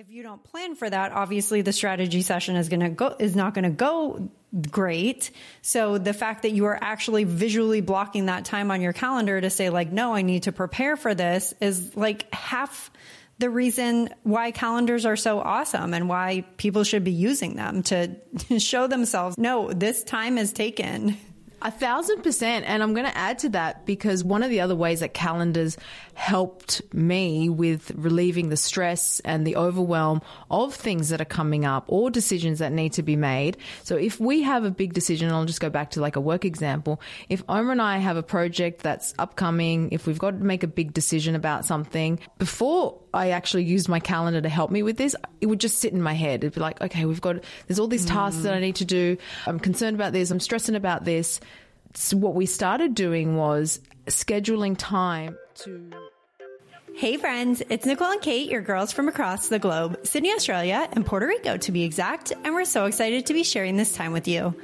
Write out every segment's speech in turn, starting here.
If you don't plan for that, obviously the strategy session is going to go, is not going to go great. So the fact that you are actually visually blocking that time on your calendar to say like, no, I need to prepare for this is like half the reason why calendars are so awesome and why people should be using them to show themselves, no, this time is taken. A thousand percent. And I'm going to add to that because one of the other ways that calendars helped me with relieving the stress and the overwhelm of things that are coming up or decisions that need to be made. So if we have a big decision, I'll just go back to like a work example. If Omar and I have a project that's upcoming, if we've got to make a big decision about something, before I actually used my calendar to help me with this, it would just sit in my head. It'd be like, okay, we've got, there's all these tasks that I need to do. I'm concerned about this. I'm stressing about this. So what we started doing was scheduling time to. Hey friends, it's Nicole and Kate, your girls from across the globe, Sydney, Australia, and Puerto Rico to be exact, and we're so excited to be sharing this time with you.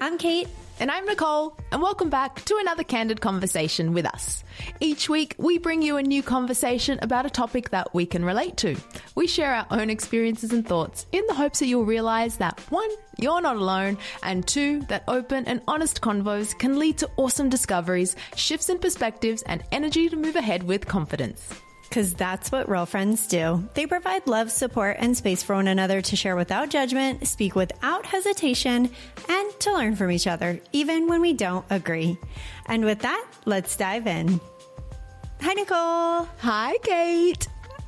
I'm Kate. And I'm Nicole, and welcome back to another candid conversation with us. Each week, we bring you a new conversation about a topic that we can relate to. We share our own experiences and thoughts in the hopes that you'll realize that one, you're not alone, and two, that open and honest convos can lead to awesome discoveries, shifts in perspectives, and energy to move ahead with confidence. Because that's what real friends do. They provide love, support, and space for one another to share without judgment, speak without hesitation, and to learn from each other, even when we don't agree. And with that, let's dive in. Hi, Nicole. Hi, Kate.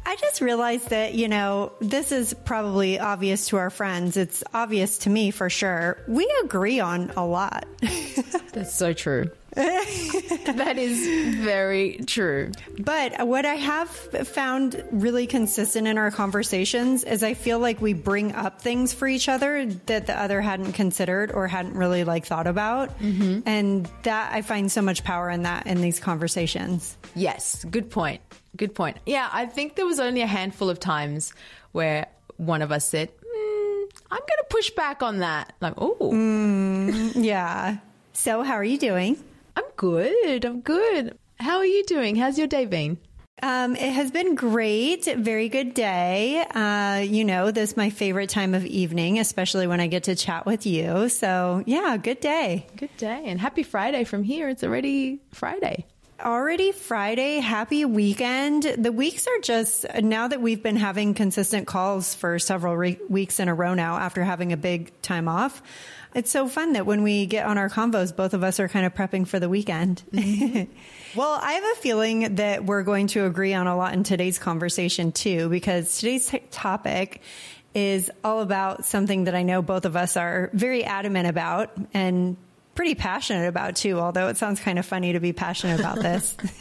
I just realized that, you know, this is probably obvious to our friends. It's obvious to me for sure. We agree on a lot. That's so true. that is very true. But what I have found really consistent in our conversations is I feel like we bring up things for each other that the other hadn't considered or hadn't really like thought about. Mm-hmm. And that I find so much power in that in these conversations. Yes, good point. Good point. Yeah, I think there was only a handful of times where one of us said, mm, I'm going to push back on that. Like, oh. Mm, yeah. So, how are you doing? I'm good. I'm good. How are you doing? How's your day been? Um, it has been great. Very good day. Uh, you know, this is my favorite time of evening, especially when I get to chat with you. So yeah, good day. Good day. And happy Friday from here. It's already Friday. Already Friday. Happy weekend. The weeks are just, now that we've been having consistent calls for several re- weeks in a row now after having a big time off, it's so fun that when we get on our convos, both of us are kind of prepping for the weekend. Mm-hmm. well, I have a feeling that we're going to agree on a lot in today's conversation too, because today's t- topic is all about something that I know both of us are very adamant about and pretty passionate about too, although it sounds kind of funny to be passionate about this.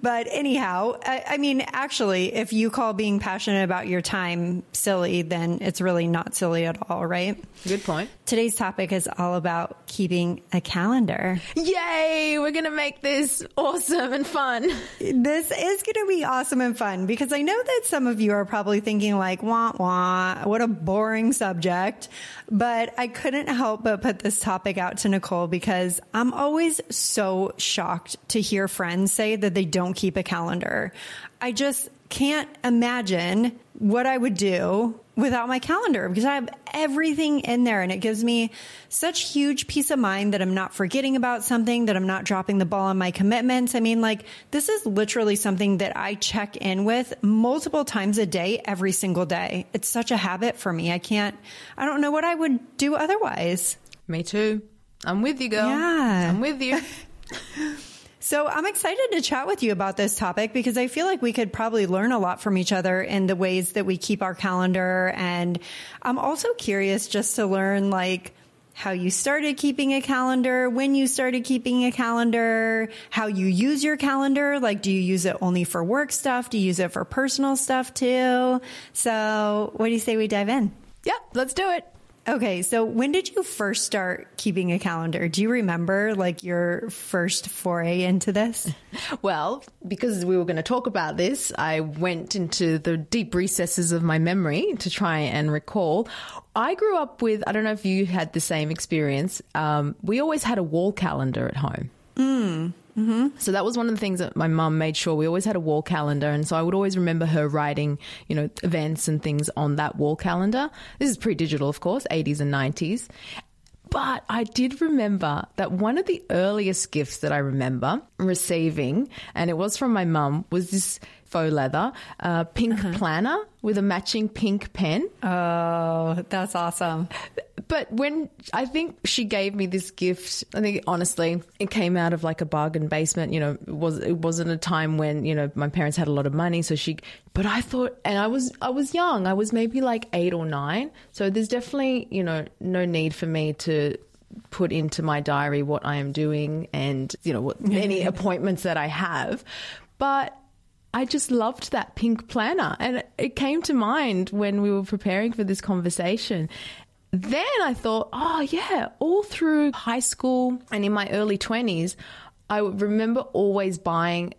but anyhow, I, I, mean, actually, if you call being passionate about your time silly, then it's really not silly at all, right? Good point. Today's topic is all about keeping a calendar. Yay! We're going to make this awesome and fun. This is going to be awesome and fun because I know that some of you are probably thinking like, wah, wah, what a boring subject. But I couldn't help but put this topic topic out to Nicole because I'm always so shocked to hear friends say that they don't keep a calendar. I just can't imagine what I would do without my calendar because I have everything in there and it gives me such huge peace of mind that I'm not forgetting about something, that I'm not dropping the ball on my commitments. I mean, like this is literally something that I check in with multiple times a day, every single day. It's such a habit for me. I can't, I don't know what I would do otherwise. Me too. I'm with you, girl. Yeah. I'm with you. So I'm excited to chat with you about this topic because I feel like we could probably learn a lot from each other in the ways that we keep our calendar. And I'm also curious just to learn like how you started keeping a calendar, when you started keeping a calendar, how you use your calendar. Like, do you use it only for work stuff? Do you use it for personal stuff too? So what do you say we dive in? Yep, let's do it. Okay, so when did you first start keeping a calendar? Do you remember like your first foray into this? Well, because we were going to talk about this, I went into the deep recesses of my memory to try and recall. I grew up with, I don't know if you had the same experience. Um, we always had a wall calendar at home. Mm. Mm-hmm. So that was one of the things that my mum made sure we always had a wall calendar, and so I would always remember her writing, you know, events and things on that wall calendar. This is pre-digital, of course, 80s and 90s. But I did remember that one of the earliest gifts that I remember receiving, and it was from my mum, was this faux leather uh, pink planner with a matching pink pen. Oh, that's awesome. But when I think she gave me this gift, I think honestly, it came out of like a bargain basement. You know, it was it wasn't a time when you know my parents had a lot of money, so she. But I thought, and I was I was young. I was maybe like eight or nine. So there's definitely you know no need for me to put into my diary what I am doing and you know what any appointments that I have. But I just loved that pink planner. And it came to mind when we were preparing for this conversation. Then I thought, oh, yeah, all through high school and in my early 20s, I would remember always buying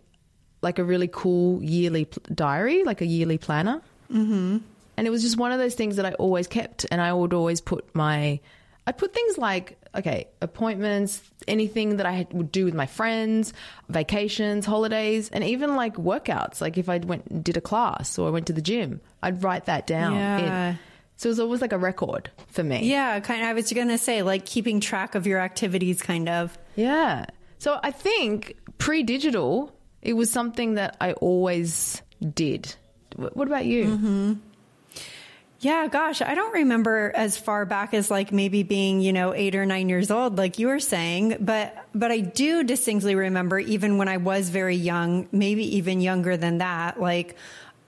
like a really cool yearly diary, like a yearly planner. Mm-hmm. And it was just one of those things that I always kept. And I would always put my, I'd put things like, okay, appointments, anything that I would do with my friends, vacations, holidays, and even like workouts. Like if I went and did a class or I went to the gym, I'd write that down. Yeah. in. So it was always like a record for me. Yeah, kind of. I was going to say, like keeping track of your activities, kind of. Yeah. So I think pre digital, it was something that I always did. Wh- What about you? Mm-hmm. Yeah, gosh, I don't remember as far back as like maybe being, you know, eight or nine years old, like you were saying, but, but I do distinctly remember even when I was very young, maybe even younger than that, like,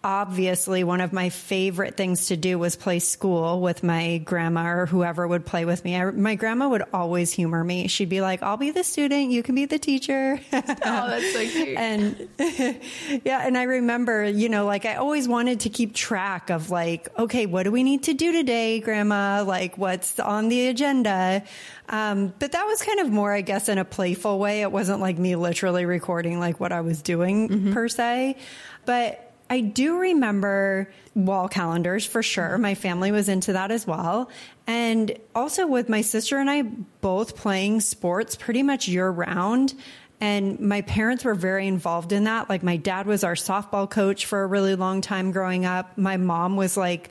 obviously one of my favorite things to do was play school with my grandma or whoever would play with me. I, my grandma would always humor me. She'd be like, I'll be the student, you can be the teacher. Oh, that's so cute. and yeah, and I remember, you know, like I always wanted to keep track of like, okay, what do we need to do today, grandma? Like what's on the agenda? Um, but that was kind of more, I guess, in a playful way. It wasn't like me literally recording like what I was doing per se. But I do remember wall calendars for sure. My family was into that as well. And also with my sister and I both playing sports pretty much year round. And my parents were very involved in that. Like my dad was our softball coach for a really long time growing up. My mom was like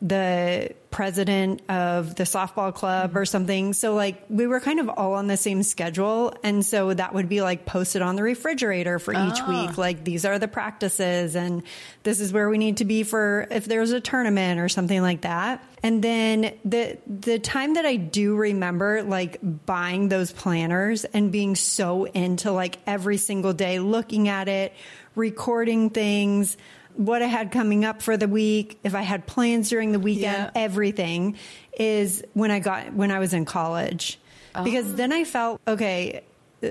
the president of the softball club or mm-hmm. something. So like we were kind of all on the same schedule. And so that would be like posted on the refrigerator for each ah. week. Like these are the practices and this is where we need to be for if there's a tournament or something like that. And then the the time that I do remember like buying those planners and being so into like every single day looking at it, recording things, what I had coming up for the week, if I had plans during the weekend, Yeah. everything is when I got when I was in college. Because then I felt okay,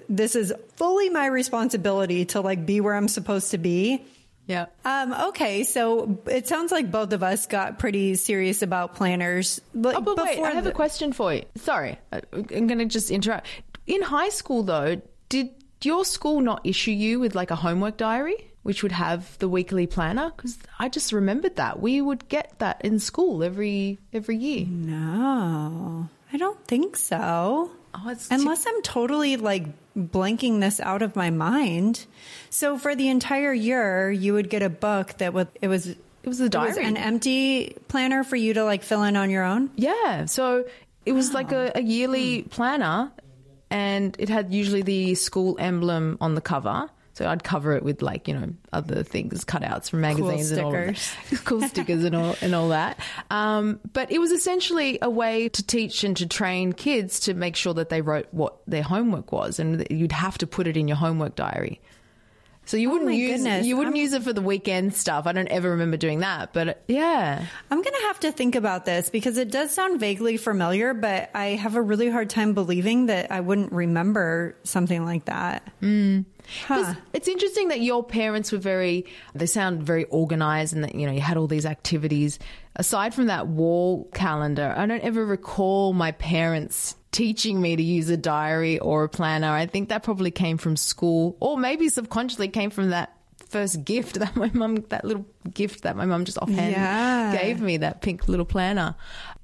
this is fully my responsibility to like be where I'm supposed to be. Yeah. Um, okay, so it sounds like both of us got pretty serious about planners. But Oh, but wait, I have the- a question for you. Sorry, I'm going to just interrupt. In high school, though, did your school not issue you with like a homework diary, which would have the weekly planner? Because I just remembered that we would get that in school every every year. No, I don't think so. Oh, it's Unless I'm totally like blanking this out of my mind. So for the entire year, you would get a book that would it was it was a it was an empty planner for you to like fill in on your own. Yeah. So it was like a, a yearly Hmm. planner and it had usually the school emblem on the cover. So I'd cover it with like, you know, other things, cutouts from magazines and all stickers. cool stickers and all and all that. Um, but it was essentially a way to teach and to train kids to make sure that they wrote what their homework was and you'd have to put it in your homework diary. So you wouldn't Oh use goodness. you wouldn't I'm- use it for the weekend stuff. I don't ever remember doing that, but yeah. I'm going to have to think about this because it does sound vaguely familiar, but I have a really hard time believing that I wouldn't remember something like that. Mm. Huh. It's interesting that your parents were very, they sound very organized and that, you know, you had all these activities. Aside from that wall calendar, I don't ever recall my parents teaching me to use a diary or a planner. I think that probably came from school or maybe subconsciously came from that first gift that my mum, that little gift that my mum just offhand Yeah. gave me, that pink little planner.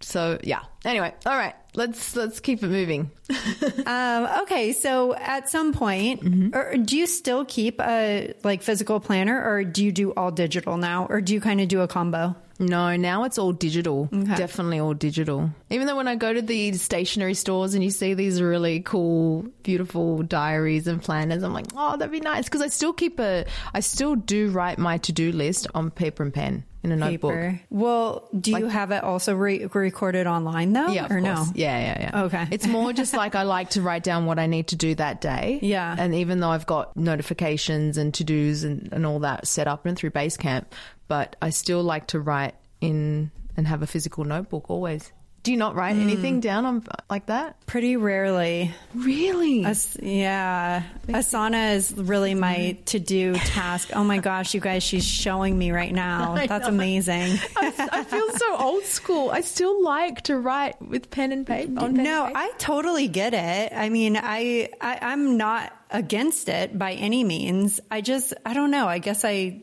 So yeah. Anyway, all right, let's let's keep it moving. Um, okay, so at some point, Mm-hmm. or do you still keep a like physical planner, or do you do all digital now, or do you kind of do a combo? No, now it's all digital. Okay. Definitely all digital. Even though when I go to the stationery stores and you see these really cool, beautiful diaries and planners, I'm like, oh, that'd be nice. Because I still keep a, I still do write my to do list on paper and pen in a notebook. Well, do you have it also re- recorded online though, Yeah, or no? Yeah, yeah, yeah. Okay. It's more just like I like to write down what I need to do that day. Yeah. And even though I've got notifications and to dos and, and all that set up and through Basecamp, but I still like to write in and have a physical notebook always. Do you not write Hmm. anything down on like that? Pretty rarely. Really? As- yeah. Asana is really my to do task. Oh my gosh, you guys, she's showing me right now. That's amazing. I feel so old school. I still like to write with pen and paper. No, and paper. I totally get it. I mean, I, I I'm not against it by any means. I just I don't know. I guess I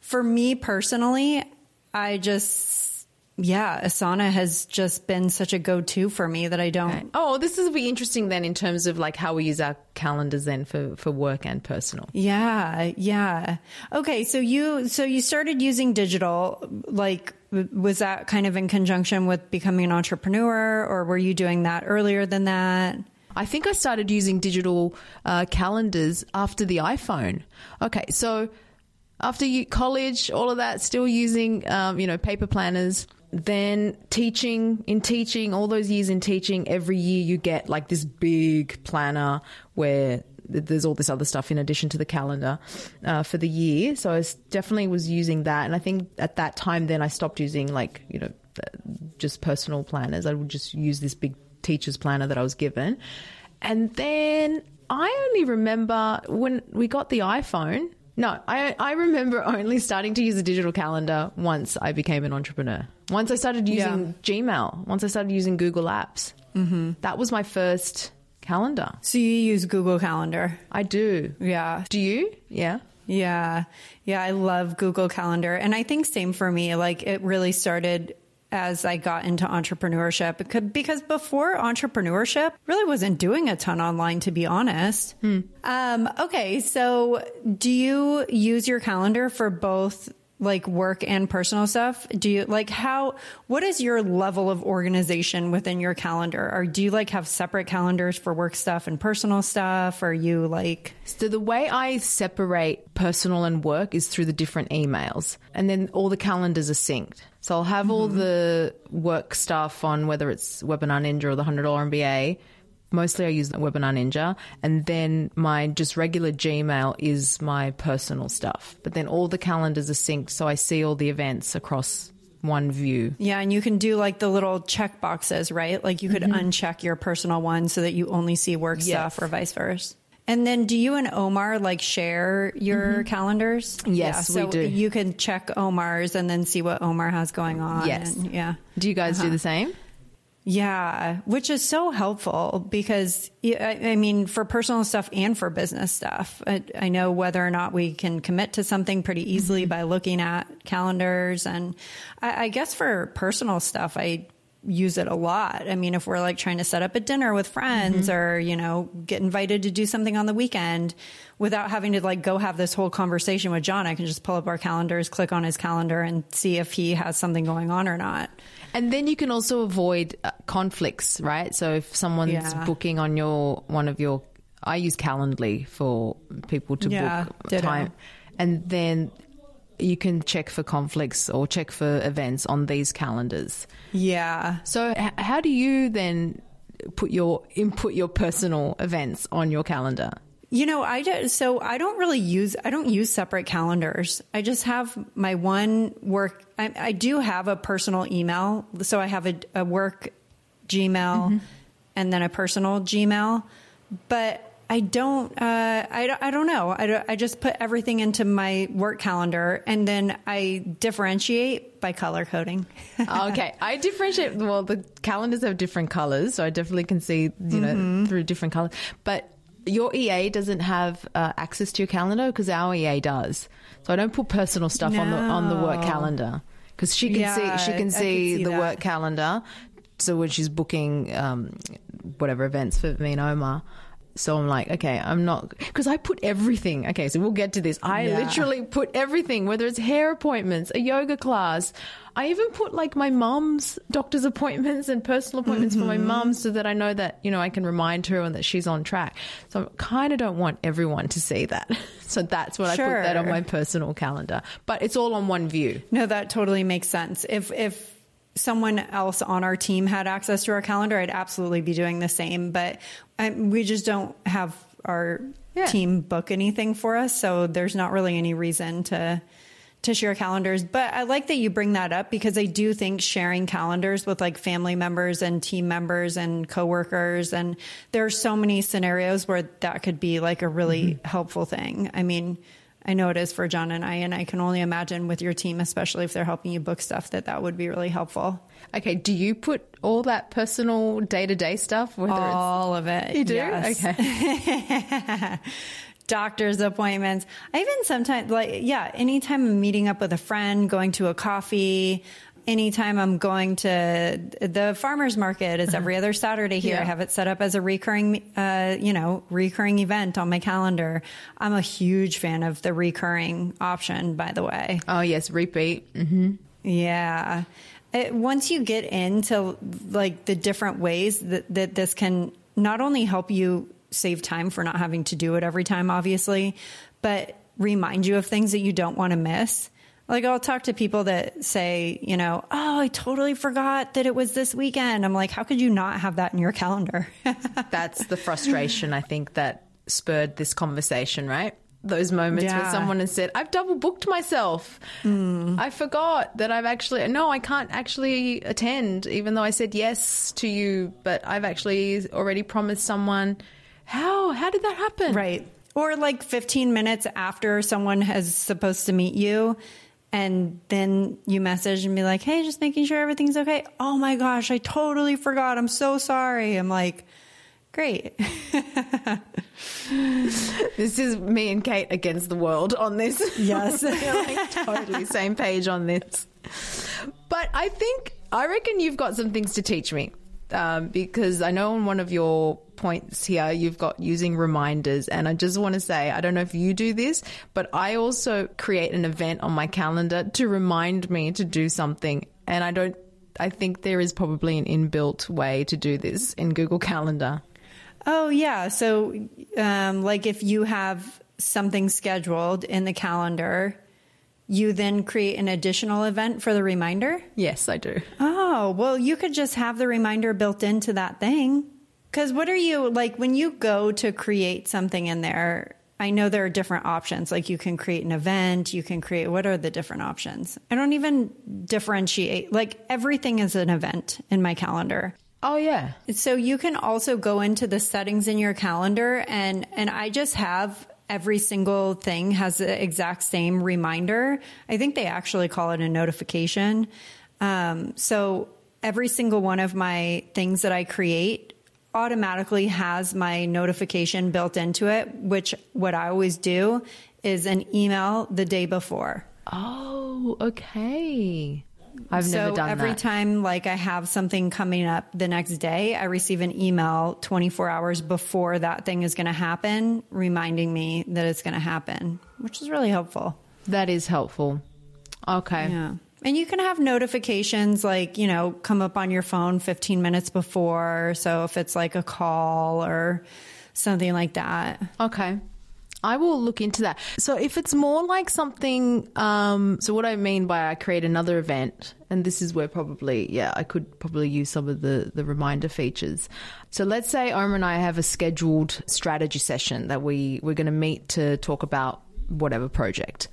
for me personally, I just yeah, Asana has just been such a go-to for me that I don't Oh, this is be interesting then in terms of like how we use our calendars then for, for work and personal. Yeah, yeah. Okay, so you so you started using digital like was that kind of in conjunction with becoming an entrepreneur or were you doing that earlier than that? I think I started using digital uh, calendars after the iPhone. Okay, so after you, college, all of that, still using um, you know paper planners. Then teaching in teaching, all those years in teaching, every year you get like this big planner where there's all this other stuff in addition to the calendar uh, for the year. So I s- definitely was using that, and I think at that time then I stopped using like you know uh, just personal planners. I would just use this big teacher's planner that I was given. And then I only remember when we got the iPhone. No, I, I remember only starting to use a digital calendar once I became an entrepreneur. Once I started using Gmail, once I started using Google Apps. Mm-hmm. That was my first calendar. So you use Google Calendar. I do. Yeah. Do you? Yeah. Yeah. Yeah, I love Google Calendar. And I think same for me. Like it really started as I got into entrepreneurship because, before entrepreneurship really wasn't doing a ton online to be honest. Um, okay. So do you use your calendar for both like work and personal stuff? Do you like how, what is your level of organization within your calendar? Or do you like have separate calendars for work stuff and personal stuff? Or you like, So the way I separate personal and work is through the different emails, and then all the calendars are synced. So I'll have all mm-hmm. the work stuff on whether it's Webinar Ninja or the Hundred Dollar MBA. Mostly I use Webinar Ninja, and then my just regular Gmail is my personal stuff. But then all the calendars are synced, so I see all the events across one view. Yeah, and you can do like the little check boxes, right? Like you could uncheck your personal one so that you only see work Mm-hmm. Yes. stuff or vice versa. And then do you and Omar like share your calendars? Mm-hmm. Yes, yeah, we so do. You can check Omar's and then see what Omar has going on. Yes. and- yeah. Do you guys do the same? Yeah, which is so helpful because I I mean, for personal stuff and for business stuff, I, I know whether or not we can commit to something pretty easily Mm-hmm. by looking at calendars. And I, I guess for personal stuff, I use it a lot. I mean, if we're like trying to set up a dinner with friends Mm-hmm. or, you know, get invited to do something on the weekend without having to like go have this whole conversation with John, I can just pull up our calendars, click on his calendar and see if he has something going on or not. And then you can also avoid uh, conflicts, right? So if someone's Yeah. booking on your one of your, I use Calendly for people to Yeah, book ditto. time, and then you can check for conflicts or check for events on these calendars. Yeah. So h- how do you then put your input your personal events on your calendar? You know, I do, so I don't really use I don't use separate calendars. I just have my one work. I, I do have a personal email, so I have a, a work Gmail mm-hmm. and then a personal Gmail, but I don't. Uh, I don't- I don't know. I I just put everything into my work calendar and then I differentiate by color coding. okay, I differentiate. Well, the calendars have different colors, so I definitely can see, you know, through different colors. But Your EA doesn't have uh, access to your calendar because our EA does. So I don't put personal stuff on the on the work calendar because she can Yeah, see she can see, see the that. work calendar. So when she's booking um, whatever events for me and Omar. So I'm like, okay, I'm not because I put everything. Okay, so we'll get to this. I Yeah. literally put everything, whether it's hair appointments, a yoga class. I even put like my mom's doctor's appointments and personal appointments for my Mm-hmm. so that I know that, you know, I can remind her and that she's on track. So I kind of don't want everyone to see that. So that's what I put that on my personal calendar. But it's all on one view. No, that totally makes sense. If if someone else on our team had access to our calendar, I'd absolutely be doing the same. But I, we just don't have our Yeah. team book anything for us, so there's not really any reason to to share calendars. But I like that you bring that up because I do think sharing calendars with like family members and team members and coworkers and there are so many scenarios where that could be like a really mm-hmm. helpful thing. I mean, I know it is for John and I, and I can only imagine with your team, especially if they're helping you book stuff, that that would be really helpful. Okay, do you put all that personal day to day stuff? Whether All of it. you do? yes. Okay. doctor's appointments. I even sometimes like yeah, anytime I'm meeting up with a friend, going to a coffee, anytime I'm going to the farmers market is every other Saturday here. Yeah. I have it set up as a recurring uh, you know, recurring event on my calendar. I'm a huge fan of the recurring option, by the way. Oh, yes, repeat. Mm-hmm. Yeah. It, once you get into like the different ways that, that this can not only help you save time for not having to do it every time, obviously, but remind you of things that you don't want to miss. Like I'll talk to people that say, you know, oh, I totally forgot that it was this weekend. I'm like, how could you not have that in your calendar? That's the frustration, I think, that spurred this conversation, right? Those moments when Yeah. someone has said, I've double booked myself. Hmm. I forgot that I've actually, no, I can't actually attend, even though I said yes to you, but I've actually already promised someone. How? How did that happen? Right. Or like 15 minutes after someone has supposed to meet you and then you message and be like, "Hey, just making sure everything's okay." "Oh my gosh, I totally forgot. I'm so sorry." I'm like, "Great." This is me and Kate against the world on this. Yes. Like totally same page on this. But I think, I reckon you've got some things to teach me. Um, because I know on one of your points here, you've got using reminders. And I just want to say, I don't know if you do this, but I also create an event on my calendar to remind me to do something. And I don't, I think there is probably an inbuilt way to do this in Google Calendar. Oh yeah. So, um, like if you have something scheduled in the calendar, you then create an additional event for the reminder. Yes, I do. Oh, well, you could just have the reminder built into that thing. Because what are you like when you go to create something in there? I know there are different options. Like you can create an event, you can create what are the different options? I don't even differentiate. Like everything is an event in my calendar. Oh, yeah. So you can also go into the settings in your calendar and and I just have every single thing has the exact same reminder. I think they actually call it a notification. Um, so every single one of my things that I create automatically has my notification built into it, which what I always do is an email the day before. Oh, okay. I've so never done that. every that. time like I have something coming up the next day, I receive an email 24 hours before that thing is going to happen, reminding me that it's going to happen, which is really helpful. That is helpful. Okay. Yeah. And you can have notifications like, you know, come up on your phone 15 minutes before. So if it's like a call or something like that. Okay. I will look into that. So if it's more like something, um, so what I mean by I create another event, and this is where probably, yeah, I could probably use some of the, the reminder features. So let's say Omar and I have a scheduled strategy session that we, we're going to meet to talk about whatever project.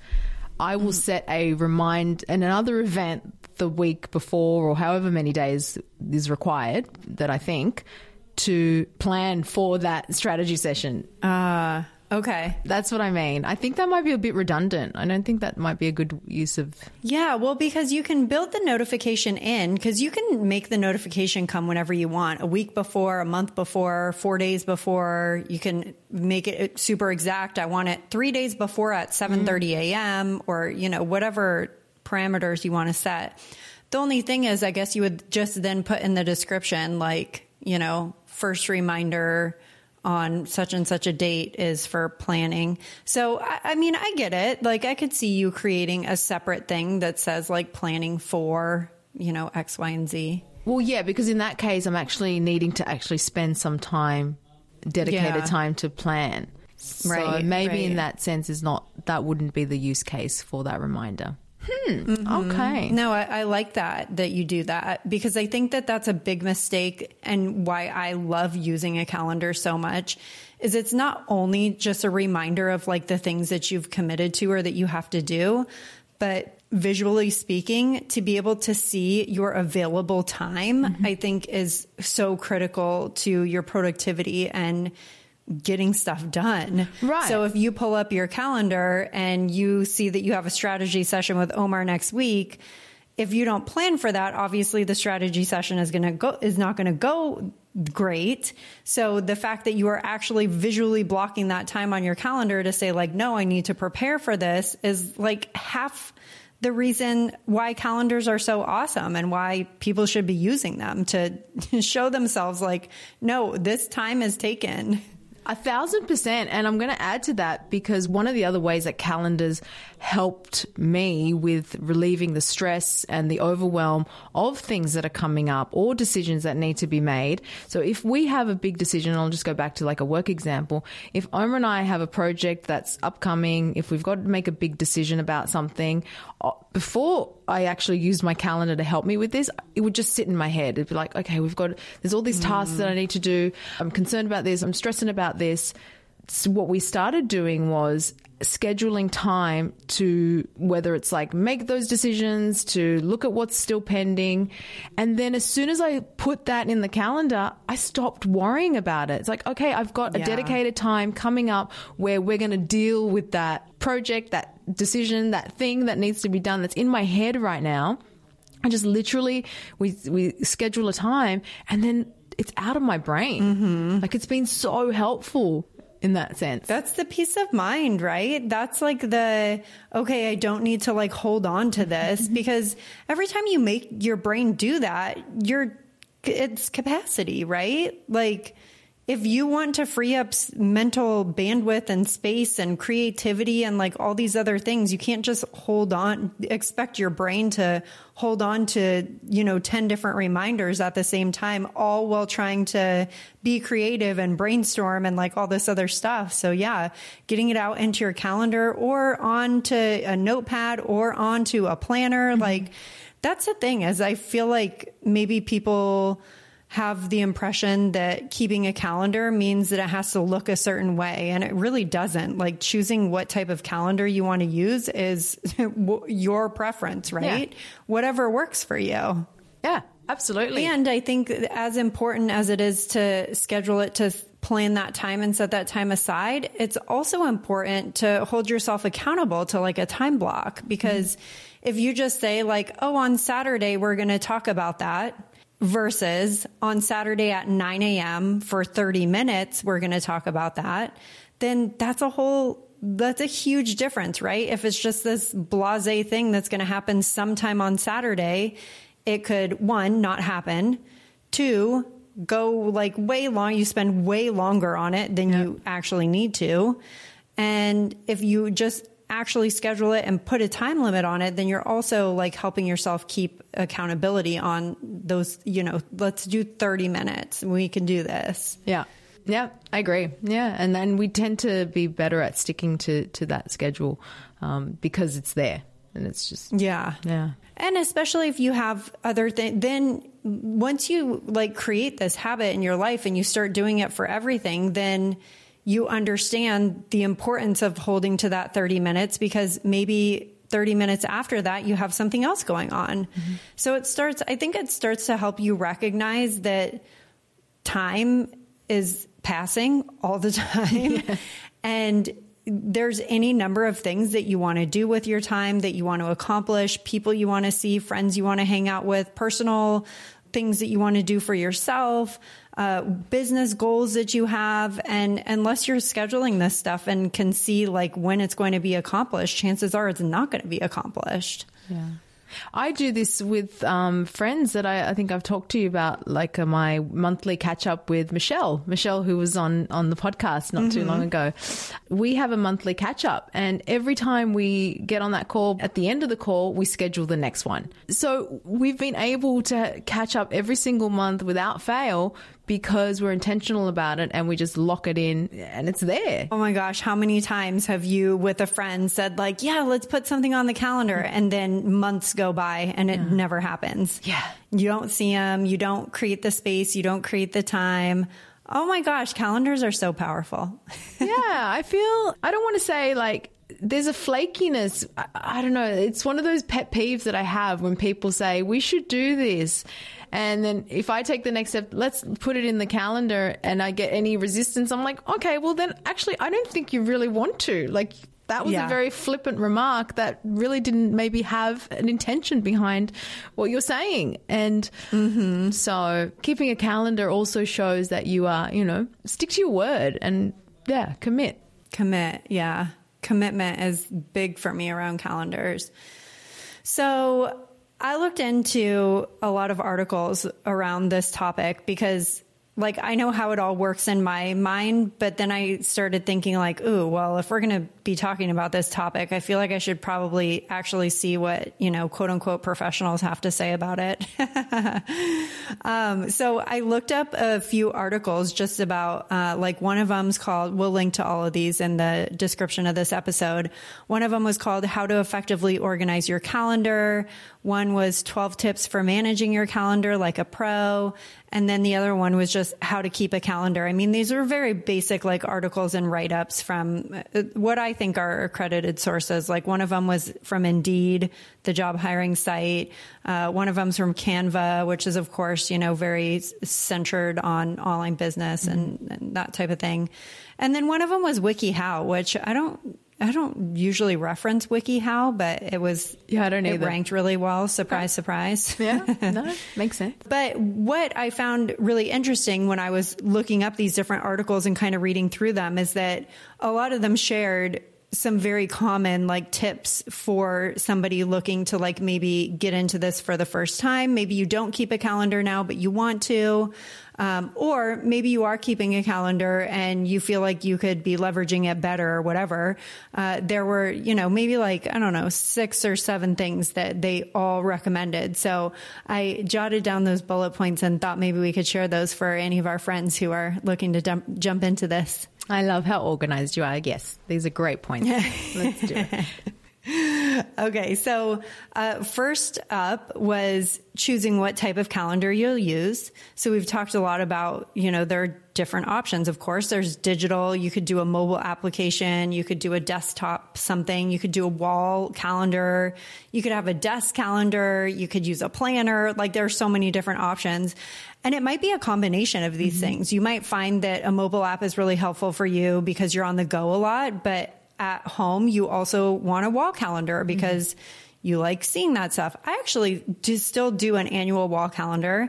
I will set a remind and another event the week before or however many days is required that I think to plan for that strategy session. Uh, Okay. That's what I mean. I think that might be a bit redundant. I don't think that might be a good use of. Yeah, well, because you can build the notification in, because you can make the notification come whenever you want a week before, a month before, four days before. You can make it super exact. I want it three days before at mm-hmm. 7.30 a.m. or, you know, whatever parameters you want to set. The only thing is, I guess you would just then put in the description, like, you know, first reminder on such and such a date is for planning. So, I, I, mean, I get it. Like, I could see you creating a separate thing that says like planning for, you know, X, Y, and Z. Well, yeah, because in that case, I'm actually needing to actually spend some time, dedicated yeah. time to plan. So right, maybe right. in that sense is not that wouldn't be the use case for that reminder. Hmm. Mm-hmm. Okay. No, I, I, like that, that you do that because I think that that's a big mistake and why I love using a calendar so much is it's not only just a reminder of like the things that you've committed to or that you have to do, but visually speaking, to be able to see your available time, mm-hmm. I think is so critical to your productivity and getting stuff done. Right. So if you pull up your calendar and you see that you have a strategy session with Omar next week, if you don't plan for that, obviously the strategy session is going to go is not going to go great. So the fact that you are actually visually blocking that time on your calendar to say like no, I need to prepare for this is like half the reason why calendars are so awesome and why people should be using them to show themselves like no, this time is taken. A thousand percent. And I'm going to add to that because one of the other ways that calendars helped me with relieving the stress and the overwhelm of things that are coming up or decisions that need to be made. So if we have a big decision, I'll just go back to like a work example. If Omar and I have a project that's upcoming, if we've got to make a big decision about something, uh, before I actually used my calendar to help me with this, it would just sit in my head. It'd be like, okay, we've got, there's all these tasks mm. that I need to do. I'm concerned about this. I'm stressing about this. So what we started doing was scheduling time to whether it's like make those decisions, to look at what's still pending. And then as soon as I put that in the calendar, I stopped worrying about it. It's like, okay, I've got yeah. a dedicated time coming up where we're going to deal with that project, that decision, that thing that needs to be done that's in my head right now. I just literally, we, we schedule a time and then it's out of my brain. Mm-hmm. Like it's been so helpful in that sense. That's the peace of mind, right? That's like the, okay, I don't need to like hold on to this mm-hmm. because every time you make your brain do that, you're, it's capacity, right? Like, if you want to free up mental bandwidth and space and creativity and like all these other things, you can't just hold on, expect your brain to hold on to, you know, 10 different reminders at the same time, all while trying to be creative and brainstorm and like all this other stuff. So yeah, getting it out into your calendar or onto a notepad or onto a planner, mm-hmm. like that's the thing is I feel like maybe people, have the impression that keeping a calendar means that it has to look a certain way. And it really doesn't. Like choosing what type of calendar you want to use is your preference, right? Yeah. Whatever works for you. Yeah, absolutely. And I think as important as it is to schedule it to plan that time and set that time aside, it's also important to hold yourself accountable to like a time block because mm-hmm. if you just say like, oh, on Saturday, we're going to talk about that versus on Saturday at 9 a.m. for 30 minutes, we're going to talk about that, then that's a whole, that's a huge difference, right? If it's just this blase thing that's going to happen sometime on Saturday, it could one, not happen. Two, go like way long. You spend way longer on it than yep. you actually need to. And if you just actually schedule it and put a time limit on it, then you're also like helping yourself keep accountability on those, you know, let's do 30 minutes. We can do this. Yeah. Yeah, I agree. Yeah, and then we tend to be better at sticking to to that schedule um, because it's there, and it's just yeah, yeah. And especially if you have other things, then once you like create this habit in your life and you start doing it for everything, then you understand the importance of holding to that 30 minutes because maybe 30 minutes after that, you have something else going on. Mm-hmm. So it starts, I think it starts to help you recognize that time is passing all the time. And there's any number of things that you want to do with your time that you want to accomplish, people you want to see, friends you want to hang out with, personal things that you want to do for yourself, uh, business goals that you have. And unless you're scheduling this stuff and can see like when it's going to be accomplished, chances are it's not going to be accomplished. Yeah. I do this with um, friends that I, I, think I've talked to you about, like uh, my monthly catch up with Michelle. Michelle, who was on on the podcast not mm-hmm. too long ago. We have a monthly catch up, and every time we get on that call, at the end of the call, we schedule the next one. So we've been able to catch up every single month without fail because we're intentional about it and we just lock it in and it's there. Oh my gosh, how many times have you with a friend said like, "Yeah, let's put something on the calendar," and then months go by and it yeah. never happens. Yeah. You don't see them, you don't create the space, you don't create the time. Oh my gosh, calendars are so powerful. yeah, I feel I don't want to say like there's a flakiness. I, I, don't know. It's one of those pet peeves that I have when people say, we should do this. And then if I take the next step, let's put it in the calendar and I get any resistance, I'm like, okay, well, then actually, I don't think you really want to. Like, that was yeah. a very flippant remark that really didn't maybe have an intention behind what you're saying. And mm-hmm. so keeping a calendar also shows that you are, you know, stick to your word and yeah, commit. Commit. Yeah. Commitment is big for me around calendars. So I looked into a lot of articles around this topic because like I know how it all works in my mind, but then I started thinking like, ooh, well, if we're going to be talking about this topic, I feel like I should probably actually see what, you know, quote unquote professionals have to say about it. um, so I looked up a few articles just about, uh, like one of them's called, we'll link to all of these in the description of this episode. One of them was called how to effectively organize your calendar. One was 12 tips for managing your calendar like a pro. And then the other one was just how to keep a calendar. I mean, these are very basic like articles and write ups from uh, what I think are accredited sources. Like one of them was from Indeed, the job hiring site. Uh, one of them's from Canva, which is of course, you know, very centered on online business mm-hmm. and, and that type of thing. And then one of them was WikiHow, which I don't I don't usually reference WikiHow, but it was yeah, I don't know. it ranked really well. Surprise, surprise. Yeah, no, makes sense. but what I found really interesting when I was looking up these different articles and kind of reading through them is that a lot of them shared some very common like tips for somebody looking to like maybe get into this for the first time. Maybe you don't keep a calendar now, but you want to. Um, or maybe you are keeping a calendar and you feel like you could be leveraging it better or whatever. Uh, there were, you know, maybe like, I don't know, six or seven things that they all recommended. So I jotted down those bullet points and thought maybe we could share those for any of our friends who are looking to dump, jump into this. I love how organized you are. Yes, these are great points. Let's do it. Okay, so uh, first up was choosing what type of calendar you'll use. So we've talked a lot about, you know, there are different options. Of course, there's digital. You could do a mobile application. You could do a desktop something. You could do a wall calendar. You could have a desk calendar. You could use a planner. Like there are so many different options. And it might be a combination of these mm-hmm. things. You might find that a mobile app is really helpful for you because you're on the go a lot, but at home, you also want a wall calendar because mm-hmm. you like seeing that stuff. I actually do still do an annual wall calendar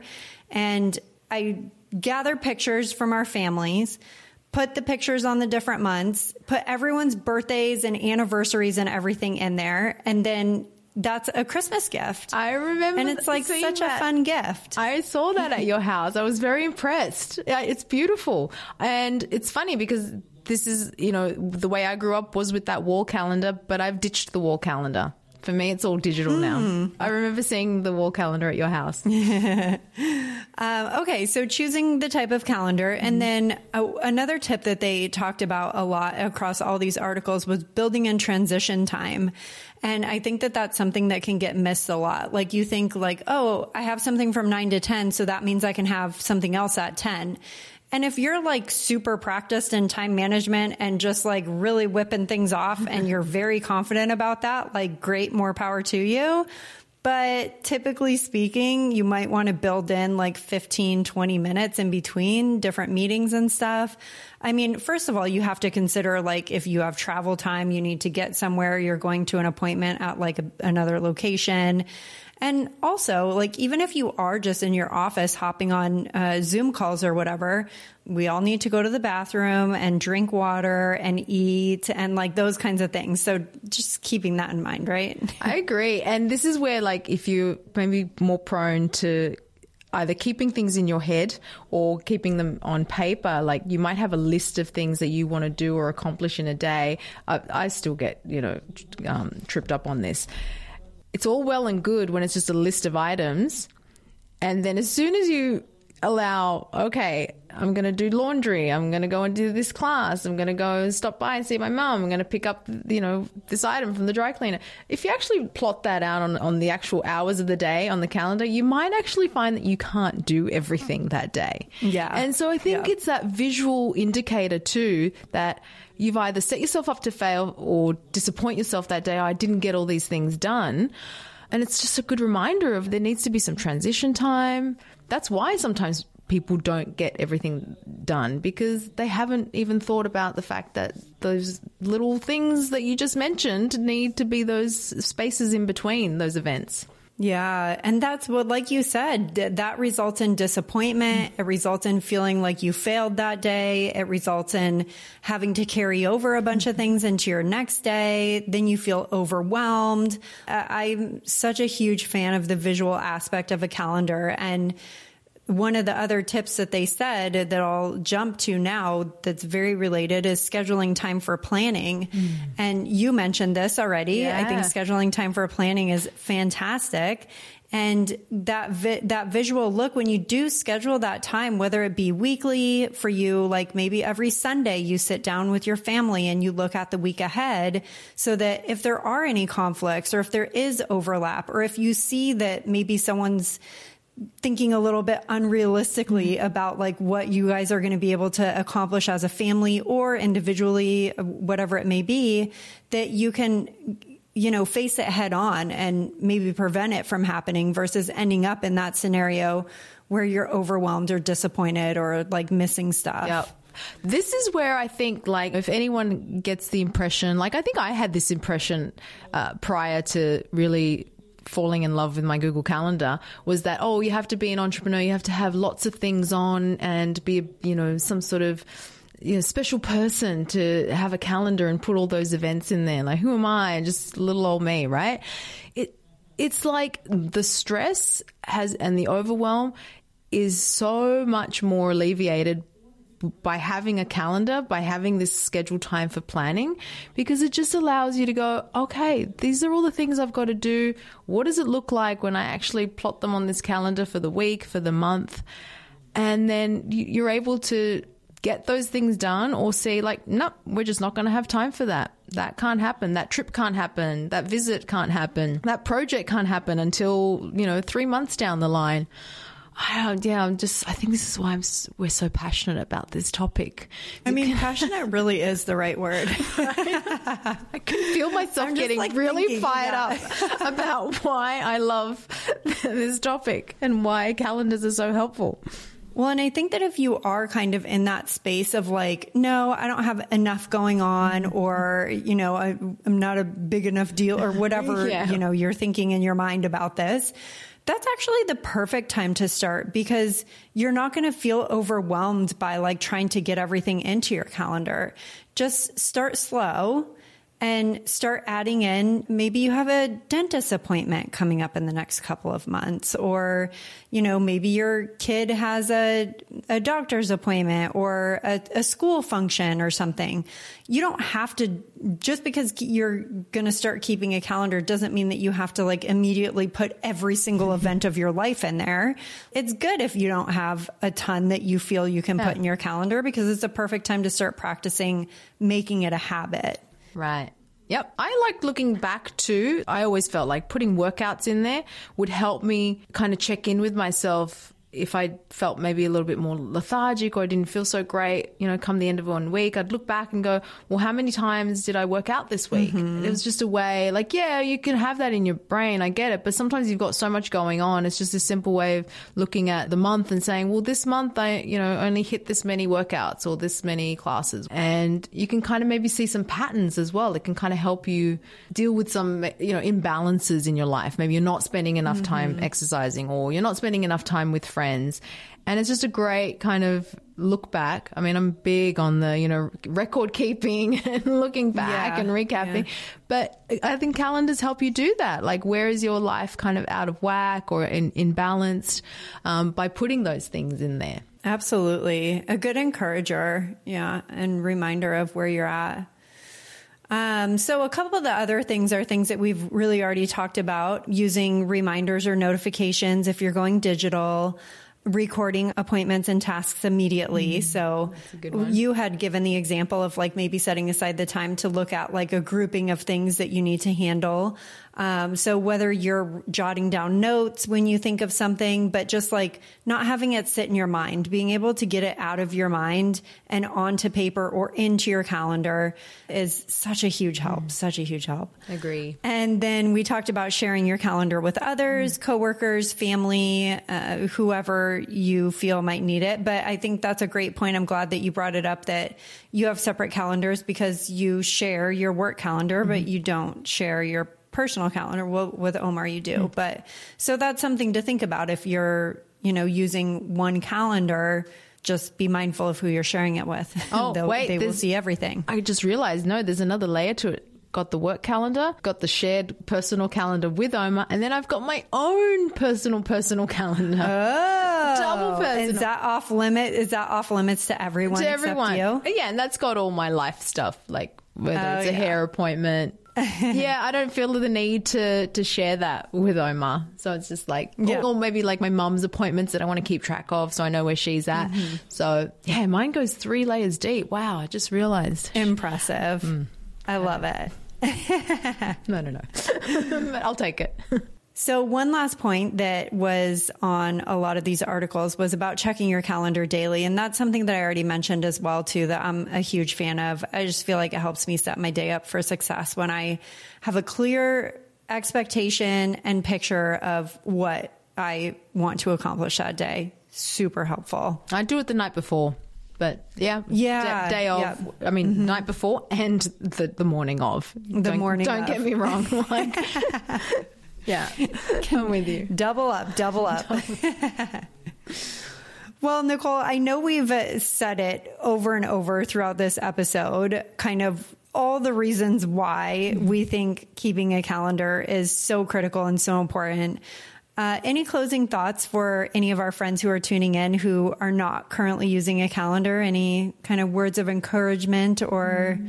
and I gather pictures from our families, put the pictures on the different months, put everyone's birthdays and anniversaries and everything in there. And then that's a Christmas gift. I remember. And it's like such that. a fun gift. I saw that at your house. I was very impressed. It's beautiful. And it's funny because this is, you know, the way I grew up was with that wall calendar, but I've ditched the wall calendar. For me, it's all digital mm. now. Hmm. I remember seeing the wall calendar at your house. uh, okay, so choosing the type of calendar. And hmm. then uh, another tip that they talked about a lot across all these articles was building in transition time. And I think that that's something that can get missed a lot. Like you think like, oh, I have something from nine to 10, so that means I can have something else at 10. And if you're like super practiced in time management and just like really whipping things off and mm-hmm. you're very confident about that, like great, more power to you. But typically speaking, you might want to build in like 15, 20 minutes in between different meetings and stuff. I mean, first of all, you have to consider like if you have travel time, you need to get somewhere, you're going to an appointment at like a, another location. And also, like, even if you are just in your office hopping on uh, Zoom calls or whatever, we all need to go to the bathroom and drink water and eat and like those kinds of things. So just keeping that in mind, right? I agree. And this is where, like, if you maybe more prone to either keeping things in your head or keeping them on paper. Like you might have a list of things that you want to do or accomplish in a day. I, I still get, you know, um, tripped up on this it's all well and good when it's just a list of items. And then as soon as you allow, okay, I'm going to do laundry. I'm going to go and do this class. I'm going to go and stop by and see my mum. I'm going to pick up, you know, this item from the dry cleaner. If you actually plot that out on, on the actual hours of the day on the calendar, you might actually find that you can't do everything that day. Yeah. And so I think yeah. it's that visual indicator too that you've either set yourself up to fail or disappoint yourself that day. I didn't get all these things done. And it's just a good reminder of there needs to be some transition time. That's why sometimes people don't get everything done because they haven't even thought about the fact that those little things that you just mentioned need to be those spaces in between those events. Yeah. And that's what, like you said, that results in disappointment. Mm. It results in feeling like you failed that day. It results in having to carry over a bunch of mm-hmm. things into your next day. Then you feel overwhelmed. I'm such a huge fan of the visual aspect of a calendar and one of the other tips that they said that I'll jump to now that's very related is scheduling time for planning. Mm. And you mentioned this already. Yeah. I think scheduling time for planning is fantastic. And that vi- that visual look when you do schedule that time, whether it be weekly for you, like maybe every Sunday you sit down with your family and you look at the week ahead so that if there are any conflicts or if there is overlap or if you see that maybe someone's thinking a little bit unrealistically mm-hmm. about like what you guys are going to be able to accomplish as a family or individually, whatever it may be, that you can, you know, face it head on and maybe prevent it from happening versus ending up in that scenario where you're overwhelmed or disappointed or like missing stuff. Yep. This is where I think, like, if anyone gets the impression, like, I think I had this impression uh, prior to really falling in love with my Google Calendar was that, oh, you have to be an entrepreneur, you have to have lots of things on and be, you know, some sort of you know, special person to have a calendar and put all those events in there. Like, who am I? Just little old me, right? It, it's like the stress has and the overwhelm is so much more alleviated by having a calendar, by having this scheduled time for planning, because it just allows you to go, okay, these are all the things I've got to do. What does it look like when I actually plot them on this calendar for the week, for the month? And then you're able to get those things done or see like, no, nope, we're just not going to have time for that. That can't happen. That trip can't happen. That visit can't happen. That project can't happen until, you know, three months down the line. I yeah, I'm just. I think this is why I'm. We're so passionate about this topic. I mean, passionate really is the right word. I can feel myself getting like really thinking, fired yeah. up about why I love this topic and why calendars are so helpful. Well, and I think that if you are kind of in that space of like, no, I don't have enough going on, mm-hmm. or, you know, I, am not a big enough deal, or whatever, yeah. you know, you're thinking in your mind about this, that's actually the perfect time to start because you're not going to feel overwhelmed by like trying to get everything into your calendar. Just start slow and start adding in maybe you have a dentist appointment coming up in the next couple of months or you know maybe your kid has a, a doctor's appointment or a, a school function or something. You don't have to just because you're going to start keeping a calendar doesn't mean that you have to like immediately put every single mm-hmm. event of your life in there. It's good if you don't have a ton that you feel you can yeah. put in your calendar because it's a perfect time to start practicing making it a habit Right. Yep. I like looking back too. I always felt like putting workouts in there would help me kind of check in with myself if I felt maybe a little bit more lethargic or I didn't feel so great, you know, come the end of one week, I'd look back and go, well, how many times did I work out this week? Mm-hmm. It was just a way, like, yeah, you can have that in your brain. I get it. But sometimes you've got so much going on. It's just a simple way of looking at the month and saying, well, this month I, you know, only hit this many workouts or this many classes. And you can kind of maybe see some patterns as well. It can kind of help you deal with some, you know, imbalances in your life. Maybe you're not spending enough time mm-hmm. exercising or you're not spending enough time with friends. And it's just a great kind of look back. I mean, I'm big on the, you know, record keeping and looking back Yeah, and recapping. yeah. But I think calendars help you do that. Like, where is your life kind of out of whack or in, imbalanced um, by putting those things in there? Absolutely. A good encourager. Yeah. And reminder of where you're at. Um, so a couple of the other things are things that we've really already talked about using reminders or notifications if you're going digital, recording appointments and tasks immediately. so good one. you had given the example of like maybe setting aside the time to look at like a grouping of things that you need to handle. Um, so whether you're jotting down notes when you think of something, but just like not having it sit in your mind, being able to get it out of your mind and onto paper or into your calendar is such a huge help, such a huge help. Agree. And then we talked about sharing your calendar with others, coworkers, family, uh, whoever you feel might need it. But I think that's a great point. I'm glad that you brought it up that you have separate calendars because you share your work calendar, but you don't share your personal calendar. Well, with Omar, you do. Mm-hmm. But so that's something to think about if you're, you know, using one calendar. Just be mindful of who you're sharing it with. Oh, wait, they will see everything. I just realized no, there's another layer to it. Got the work calendar, got the shared personal calendar with Omar, and then I've got my own personal personal calendar. Oh, Double personal. Is that off limit? Is that off limits to everyone? to except everyone. you? Yeah, and that's got all my life stuff, like whether Oh, it's a yeah. hair appointment. yeah, I don't feel the need to to share that with Omar. So it's just like, Yeah. or maybe like my mum's appointments that I want to keep track of, so I know where she's at. Mm-hmm. So yeah, mine goes three layers deep. Wow, I just realized. Impressive. Hmm. I love it. No, no, no. but I'll take it. So one last point that was on a lot of these articles was about checking your calendar daily. And that's something that I already mentioned as well, too, that I'm a huge fan of. I just feel like it helps me set my day up for success when I have a clear expectation and picture of what I want to accomplish that day. Super helpful. I do it the night before. But yeah, Yeah, day, day of. yeah. Mm-hmm. I mean, night before and the the morning of. The morning Don't of. get me wrong. Like, yeah, I'm with you. Double up, double up. well, Nicole, I know we've said it over and over throughout this episode, kind of all the reasons why we think keeping a calendar is so critical and so important. Uh, any closing thoughts for any of our friends who are tuning in who are not currently using a calendar? Any kind of words of encouragement or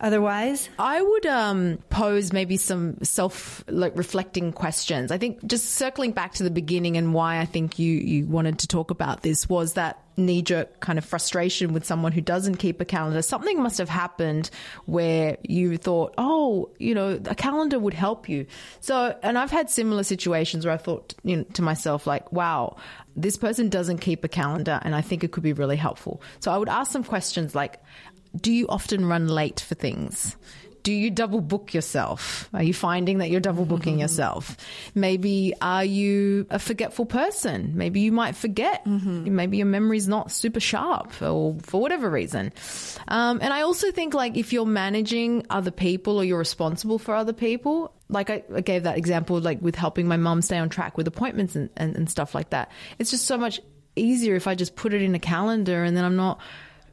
otherwise? I would um, pose maybe some self like reflecting questions. I think just circling back to the beginning and why I think you you wanted to talk about this was that knee jerk kind of frustration with someone who doesn't keep a calendar. Something must have happened where you thought, oh, you know, a calendar would help you. So, and I've had similar situations where I thought you know, to myself, like, wow, this person doesn't keep a calendar, and I think it could be really helpful. So I would ask some questions like, do you often run late for things? Do you double book yourself? Are you finding that you're double booking yourself? Maybe are you a forgetful person? Maybe you might forget. Maybe your memory's not super sharp or for whatever reason. Um, and I also think like if you're managing other people or you're responsible for other people, like I, I gave that example, like with helping my mum stay on track with appointments and, and, and stuff like that. It's just so much easier if I just put it in a calendar and then I'm not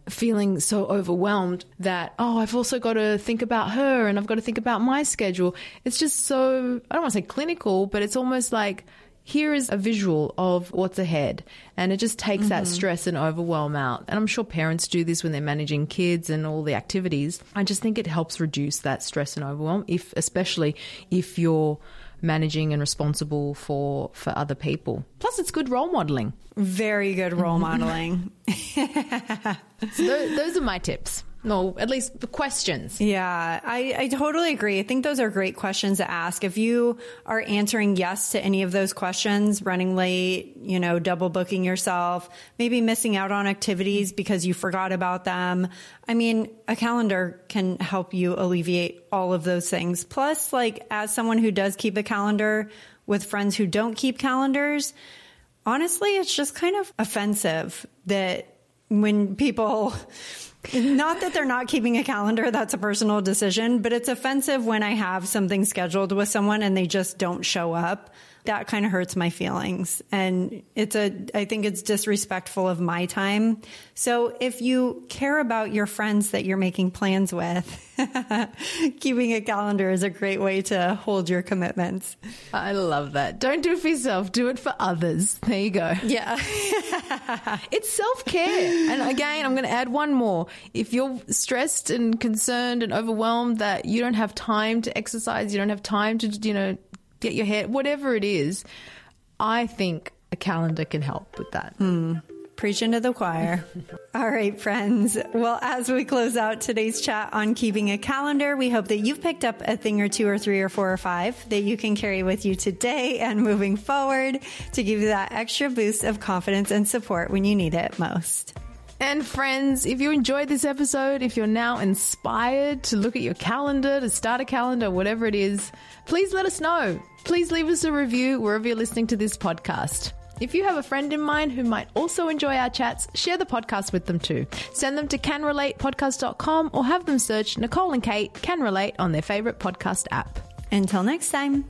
feeling so overwhelmed that oh I've also got to think about her and I've got to think about my schedule. It's just so I don't want to say clinical, but it's almost like here is a visual of what's ahead and it just takes that mm-hmm. stress and overwhelm out. And I'm sure parents do this when they're managing kids and all the activities. I just think it helps reduce that stress and overwhelm if especially if you're managing and responsible for for other people. Plus it's good role modeling. Very good role modeling. So those, those are my tips. No, at least the questions. Yeah, I, I totally agree. I think those are great questions to ask. If you are answering yes to any of those questions, running late, you know, double booking yourself, maybe missing out on activities because you forgot about them. I mean, a calendar can help you alleviate all of those things. Plus, like, as someone who does keep a calendar with friends who don't keep calendars, honestly, it's just kind of offensive that when people not that they're not keeping a calendar, that's a personal decision, but it's offensive when I have something scheduled with someone and they just don't show up. That kind of hurts my feelings. And it's a, I think it's disrespectful of my time. So if you care about your friends that you're making plans with, keeping a calendar is a great way to hold your commitments. I love that. Don't do it for yourself, do it for others. There you go. Yeah. it's self care. And again, I'm going to add one more. If you're stressed and concerned and overwhelmed that you don't have time to exercise, you don't have time to, you know, get your hair, whatever it is, I think a calendar can help with that. Mm. Preaching to the choir. All right, friends. Well, as we close out today's chat on keeping a calendar, we hope that you've picked up a thing or two or three or four or five that you can carry with you today and moving forward to give you that extra boost of confidence and support when you need it most. And friends, if you enjoyed this episode, if you're now inspired to look at your calendar, to start a calendar, whatever it is, please let us know. Please leave us a review wherever you're listening to this podcast. If you have a friend in mind who might also enjoy our chats, share the podcast with them too. Send them to canrelatepodcast.com or have them search Nicole and Kate Can Relate on their favorite podcast app. Until next time.